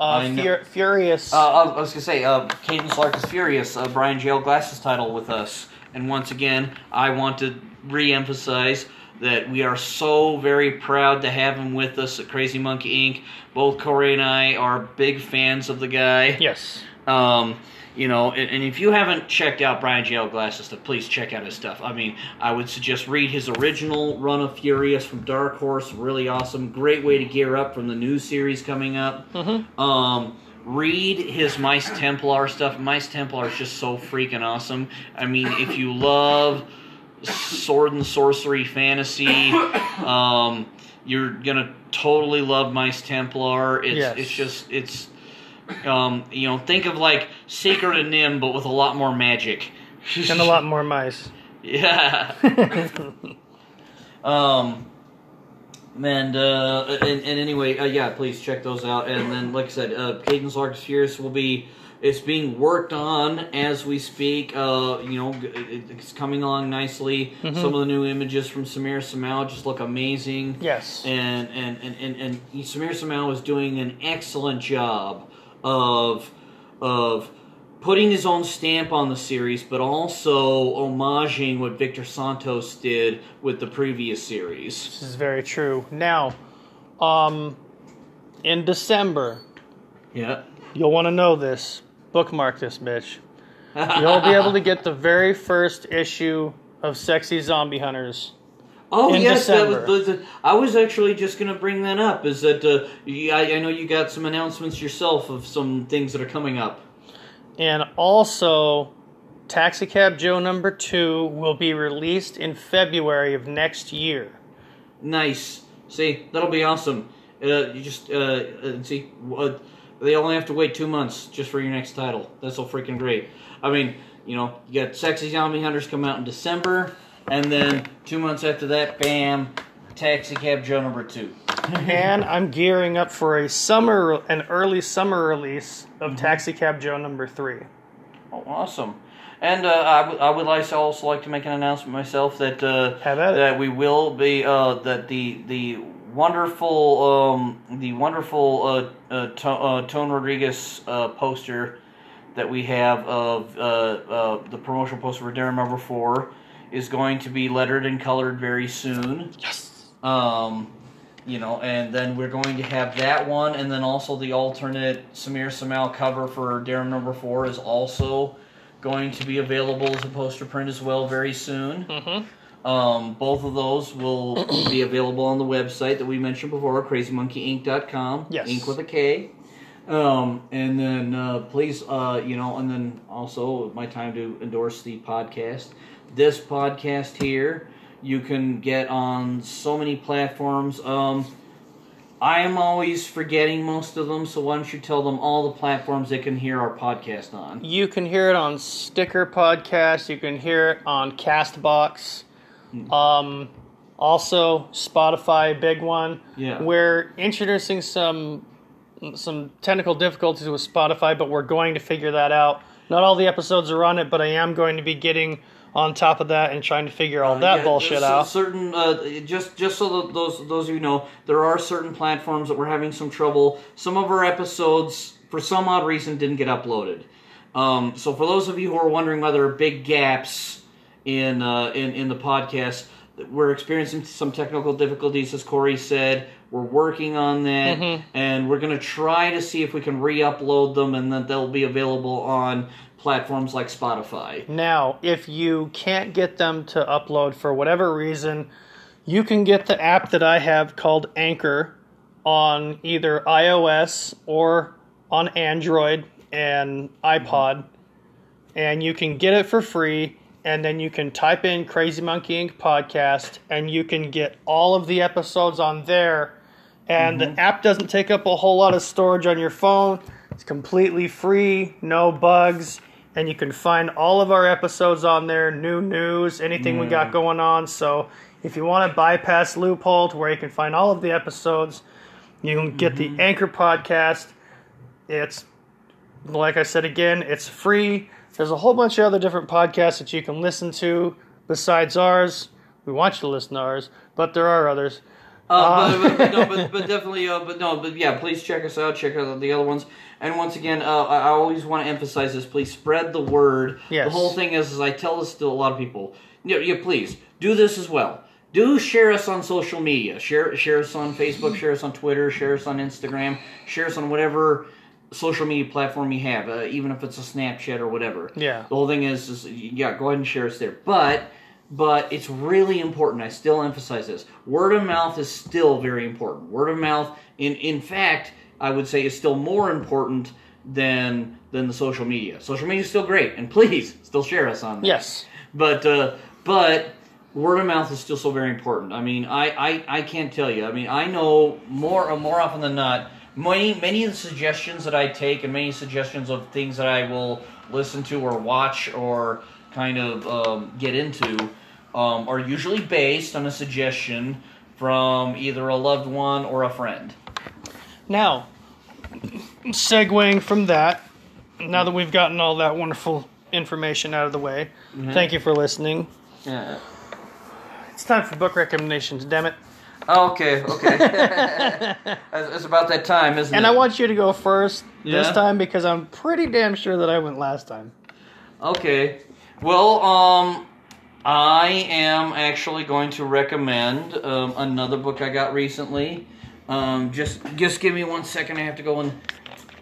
Uh,
I know-
Fur- Furious.
uh, I was gonna say, uh, Cadence Lark is furious. Uh, Bryan J. L. Glass's title with us, and once again, I want to re-emphasize that we are so very proud to have him with us at Crazy Monkey Inc. Both Corey and I are big fans of the guy.
yes.
Um, you know, and, if you haven't checked out Bryan J. L. Glass's stuff, please check out his stuff. I mean, I would suggest read his original run of Furious from Dark Horse. Really awesome. Great way to gear up from the new series coming up.
Mm-hmm.
Um, read his Mice Templar stuff. Mice Templar is just so freaking awesome. I mean, if you love sword and sorcery fantasy, um, you're gonna totally love Mice Templar. It's
Yes.
it's just it's um, you know think of like Secret of NIMH, but with a lot more magic.
And a lot more mice.
Yeah. um. And uh, and, and anyway, uh, yeah, please check those out. And then, like I said, uh, Cadence Lark's Furious will be it's being worked on as we speak. Uh, you know, it's coming along nicely.
Mm-hmm.
Some of the new images from Samir Samal just look amazing.
Yes.
And and and and, and Samir Samal is doing an excellent job of of putting his own stamp on the series, but also homaging what Victor Santos did with the previous series.
This is very true. Now, um, in December,
Yeah.
you'll want to know this. Bookmark this, bitch. You'll be able to get the very first issue of Sexy Zombie Hunters.
Oh yes, that was. The, the, I was actually just going to bring that up. Is that uh, I, I know you got some announcements yourself of some things that are coming up.
And also, Taxicab Joe number two will be released in February of next year.
Nice. See, that'll be awesome. Uh, you just uh, uh, see. Uh, they only have to wait two months just for your next title. That's so freaking great. I mean, you know, you got Sexy Zombie Hunters come out in December, and then two months after that, bam, Taxi Cab Joe number two.
and I'm gearing up for a summer, an early summer release of Taxi Cab Joe number three.
Oh, awesome. And uh, I, w- I would like to also like to make an announcement myself that uh,
Have at it.
that we will be uh, that the the wonderful um, the wonderful uh, uh, to- uh, Tone Rodriguez uh, poster that we have of uh, uh, the promotional poster for Darum Number Four is going to be lettered and colored very soon.
Yes.
Um, you know, and then we're going to have that one, and then also the alternate Samir Samal cover for Darum Number Four is also going to be available as a poster print as well very soon.
Mm-hmm.
Um, both of those will be available on the website that we mentioned before, crazymonkeyinc.com.
Yes.
Ink with a K. Um, and then uh, please, uh, you know, and then also my time to endorse the podcast. This podcast here, you can get on so many platforms. Um, I am always forgetting most of them, so why don't you tell them all the platforms they can hear our podcast on?
You can hear it on Stitcher Podcast. You can hear it on Castbox. Um, also, Spotify, big one.
Yeah.
We're introducing some some technical difficulties with Spotify, but we're going to figure that out. Not all the episodes are on it, but I am going to be getting on top of that and trying to figure all that
Yeah,
bullshit out.
Certain, uh, just just so that those those of you know, there are certain platforms that we're having some trouble. Some of our episodes, for some odd reason, didn't get uploaded. Um, so for those of you who are wondering why there are big gaps in uh, in in the podcast, we're experiencing some technical difficulties, as Corey said. We're working on that,
Mm-hmm.
and we're going to try to see if we can re-upload them, and then they'll be available on platforms like Spotify.
Now, if you can't get them to upload for whatever reason, you can get the app that I have called Anchor on either iOS or on Android and iPod. And you can get it for free. And then you can type in Crazy Monkey Inc. podcast and you can get all of the episodes on there. And the mm-hmm. app doesn't take up a whole lot of storage on your phone. It's completely free, no bugs, and you can find all of our episodes on there, new news, anything we got going on. So if you want to bypass loophole to where you can find all of the episodes, you can get the mm-hmm. Anchor podcast. It's like I said again, it's free. There's a whole bunch of other different podcasts that you can listen to besides ours. We want you to listen to ours, but there are others.
Uh, but, but, but no, but, but definitely, uh, but no, but yeah, please check us out. Check out the other ones. And once again, uh, I I always want to emphasize this. Please spread the word.
Yes.
The whole thing is, is I tell this to a lot of people. Yeah, yeah, please do this as well. Do share us on social media. Share share us on Facebook. Share us on Twitter. Share us on Instagram. Share us on whatever social media platform you have, uh, even if it's a Snapchat or whatever.
Yeah.
The whole thing is, is yeah, go ahead and share us there. But but it's really important. I still emphasize this. Word of mouth is still very important. Word of mouth, in in fact, I would say is still more important than than the social media. Social media is still great, and please still share us on that.
Yes.
But uh, but word of mouth is still so very important. I mean, I, I, I can't tell you. I mean, I know more more often than not. Many many of the suggestions that I take and many suggestions of things that I will listen to or watch or kind of um, get into um, are usually based on a suggestion from either a loved one or a friend.
Now, segueing from that, now that we've gotten all that wonderful information out of the way, thank you for listening.
Yeah.
It's time for book recommendations, damn it.
Okay. Okay. it's, about that time, isn't
And
it?
I want you to go first this time because I'm pretty damn sure that I went last time.
Okay. Well, um, I am actually going to recommend um, another book I got recently. Um, just just give me one second. I have to go and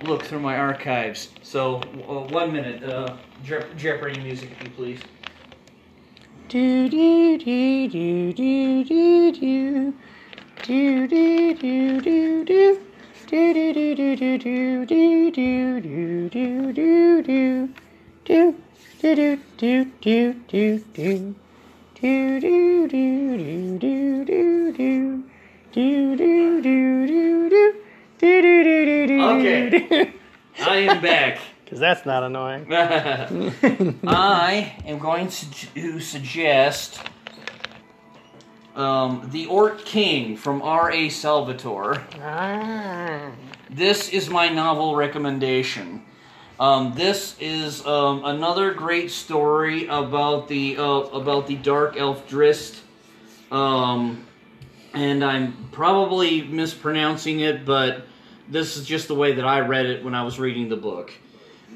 look through my archives. So uh, one minute. Uh, Je- Jeopardy music, if you please.
Do do do do do do do do do do do do. Do do do do do do do do do do do do do do do do do do do. Do do do do do do do. Do do do do do. Do do do do do.
Okay. I am back.
Because that's not annoying.
I am going to suggest um, The Orc King from R.A. Salvatore.
Ah.
This is my novel recommendation. Um, this is um, another great story about the uh, about the dark elf Drist. Um, and I'm probably mispronouncing it, but this is just the way that I read it when I was reading the book.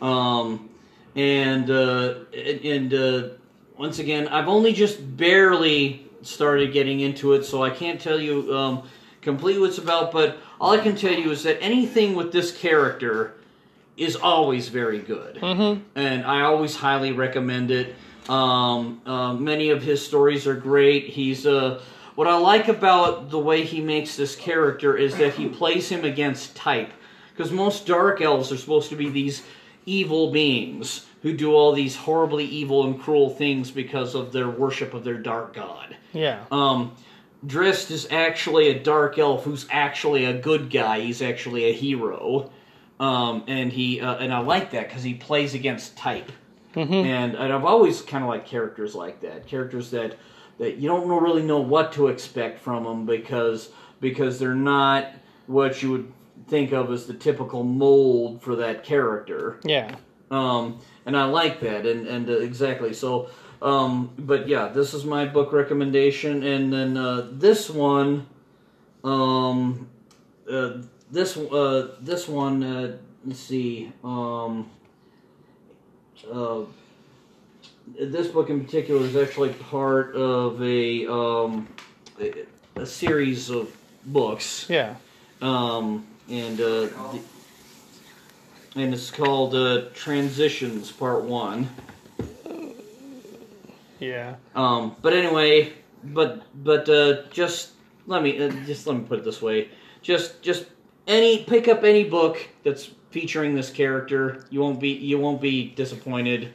Um, and uh, and uh, once again, I've only just barely started getting into it, so I can't tell you um, completely what it's about. But all I can tell you is that anything with this character is always very good,
Mm-hmm.
and I always highly recommend it. Um, uh, many of his stories are great. He's uh, what I like about the way he makes this character is that he plays him against type, because most dark elves are supposed to be these evil beings who do all these horribly evil and cruel things because of their worship of their dark god.
Yeah.
Um, Drist is actually a dark elf who's actually a good guy. He's actually a hero, um, and he uh, and I like that because he plays against type. And, and I've always kind of liked characters like that, characters that that you don't really know what to expect from them because because they're not what you would think of as the typical mold for that character.
Yeah.
Um, and I like that, and and uh, exactly so. Um, but yeah, this is my book recommendation, and then uh, this one, um, uh, this uh, this one, uh, let's see, um, uh, this book in particular is actually part of a um, a, a series of books
Yeah.
um, and uh, the, and it's called uh, Transitions Part One.
Yeah.
Um, but anyway, but but uh, just let me uh, just let me put it this way: just just any pick up any book that's featuring this character. You won't be you won't be disappointed.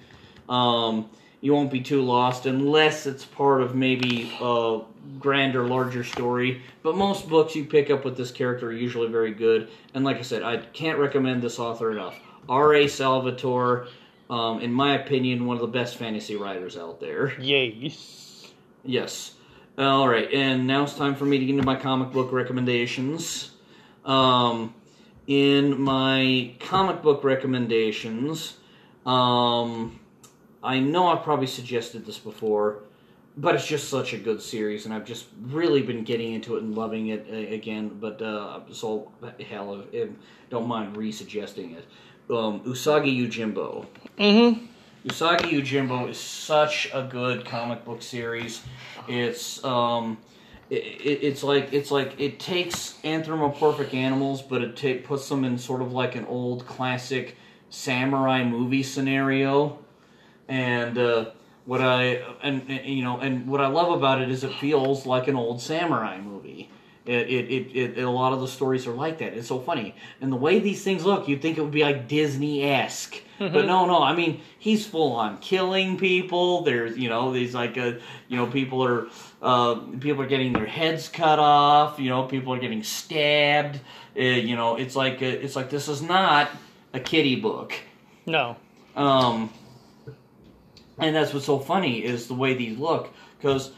Um, you won't be too lost unless it's part of maybe a grander, larger story. But most books you pick up with this character are usually very good. And like I said, I can't recommend this author enough. R.A. Salvatore, um, in my opinion, one of the best fantasy writers out there.
Yes.
Yes. All right, and now it's time for me to get into my comic book recommendations. Um, in my comic book recommendations, um, I know I've probably suggested this before, but it's just such a good series, and I've just really been getting into it and loving it uh, again. But uh, so hell, if, don't mind re-suggesting it. Um, Usagi Yojimbo.
Mm-hmm.
Usagi Yojimbo is such a good comic book series. It's um, it, it, it's like it's like it takes anthropomorphic animals, but it puts them in sort of like an old classic samurai movie scenario. And uh, what I and, and you know and what I love about it is it feels like an old samurai movie. It, it, it, it, a lot of the stories are like that. It's so funny. And the way these things look, you'd think it would be like Disney esque. But no, no. I mean, he's full on killing people. There's, you know, these like, uh, you know, people are, uh, people are getting their heads cut off. You know, people are getting stabbed. Uh, you know, it's like, uh, it's like this is not a kiddie book.
No.
Um, and that's what's so funny is the way these look because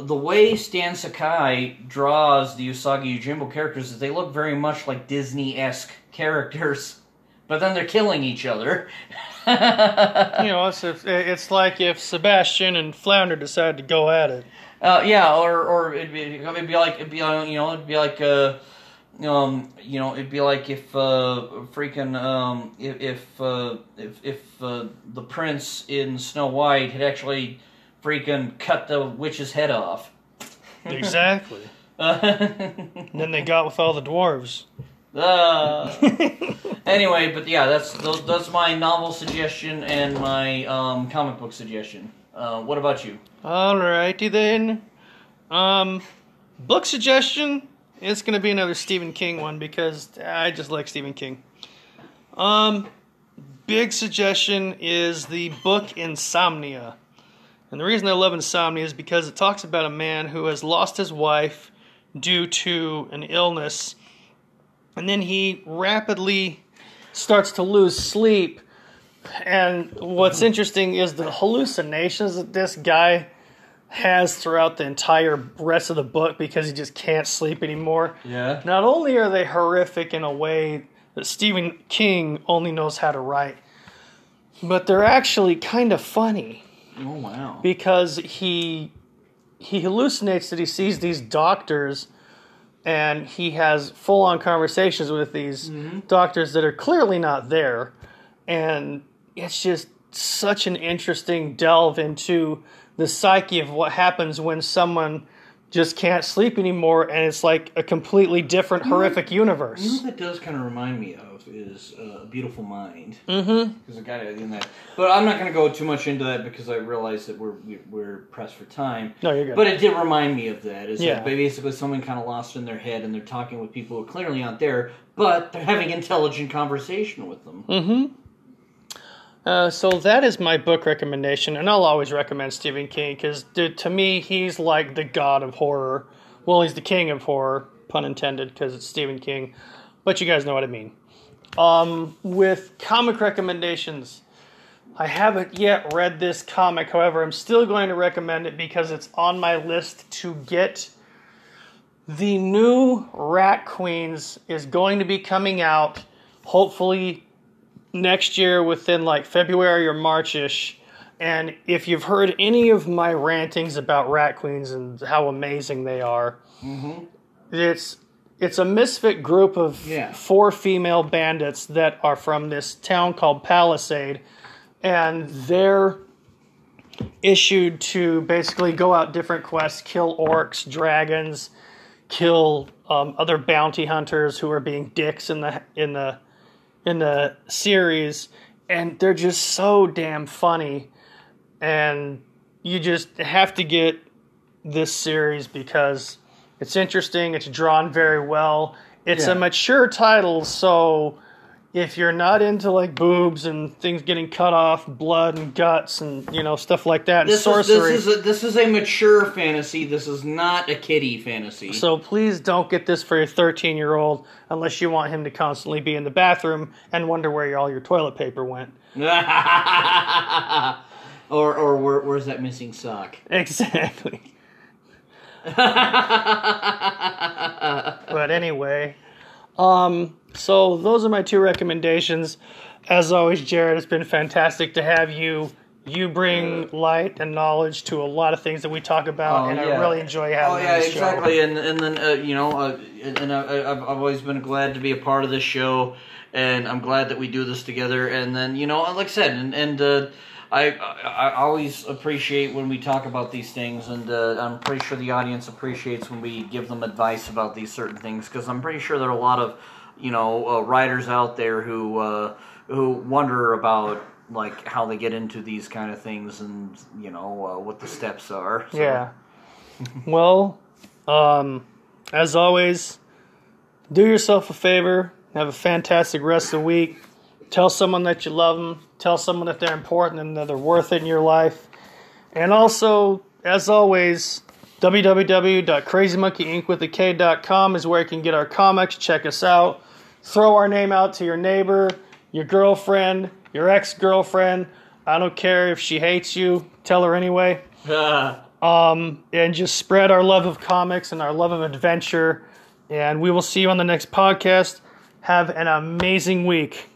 the way Stan Sakai draws the Usagi Yojimbo characters is they look very much like Disney esque characters, but then they're killing each other.
You know, it's if, it's like if Sebastian and Flounder decided to go at it.
Uh, yeah, or or it'd be, it'd be like it'd be uh, you know it'd be like uh, um you know it'd be like if uh freaking um if if uh, if, if uh, the prince in Snow White had actually freaking cut the witch's head off.
Exactly. And then they got with all the dwarves.
uh, anyway, but yeah, that's that's my novel suggestion and my um, comic book suggestion. Uh, what about you?
Alrighty then. Um, book suggestion. It's gonna be another Stephen King one because I just like Stephen King. Um, big suggestion is the book Insomnia. And the reason I love Insomnia is because it talks about a man who has lost his wife due to an illness, and then he rapidly starts to lose sleep. And what's interesting is the hallucinations that this guy has throughout the entire rest of the book because he just can't sleep anymore.
Yeah.
Not only are they horrific in a way that Stephen King only knows how to write, but they're actually kind of funny
Oh wow.
because he he hallucinates that he sees these doctors and he has full on conversations with these mm-hmm. doctors that are clearly not there and it's just such an interesting delve into the psyche of what happens when someone just can't sleep anymore and it's like a completely different horrific
You know
universe
what that does kind of remind me of is uh, a beautiful mind. Mm-hmm. Because a guy in that, but I'm not going to go too much into that because I realize that we're we- we're pressed for time.
No, you're good.
But it did remind me of that. Is
Yeah.
that basically someone kind of lost in their head and they're talking with people who clearly aren't there, but they're having intelligent conversation with them.
Mm. Uh, so that is my book recommendation, and I'll always recommend Stephen King because to me he's like the god of horror. Well, he's the king of horror, pun intended, because it's Stephen King. But you guys know what I mean. Um, with comic recommendations, I haven't yet read this comic. However, I'm still going to recommend it because it's on my list to get. The new Rat Queens is going to be coming out, hopefully next year within like February or Marchish. And if you've heard any of my rantings about Rat Queens and how amazing they are, it's it's a misfit group of
Yeah.
four female bandits that are from this town called Palisade, and they're issued to basically go out different quests, kill orcs, dragons, kill um, other bounty hunters who are being dicks in the in the in the series, and they're just so damn funny, and you just have to get this series because it's interesting. It's drawn very well. It's
Yeah.
a mature title, so if you're not into like boobs and things getting cut off, blood and guts and you know stuff like that, and
This is,
sorcery.
this is a, this is a mature fantasy. This is not a kiddie fantasy.
So please don't get this for your 13 year old unless you want him to constantly be in the bathroom and wonder where all your toilet paper went.
or or where, where's that missing sock?
Exactly. but anyway, um, so those are my two recommendations. As always, Jared, it's been fantastic to have you. You bring light and knowledge to a lot of things that we talk about,
Oh,
and I really enjoy having
Oh
you
yeah,
the show.
exactly. And and then uh, you know, uh, and I, I've I've always been glad to be a part of this show, and I'm glad that we do this together. And then you know, like I said, and and uh, I, I I always appreciate when we talk about these things, and uh, I'm pretty sure the audience appreciates when we give them advice about these certain things because I'm pretty sure there are a lot of you know uh, writers out there who uh, who wonder about like how they get into these kind of things and you know uh, what the steps are. So-
Yeah. well, um, as always, do yourself a favor. Have a fantastic rest of the week. Tell someone that you love them. Tell someone that they're important and that they're worth it in your life. And also, as always, www.crazymonkeyincwithak.com is where you can get our comics. Check us out. Throw our name out to your neighbor, your girlfriend, your ex girlfriend. I don't care if she hates you. Tell her anyway um, and just spread our love of comics and our love of adventure. And we will see you on the next podcast. Have an amazing week.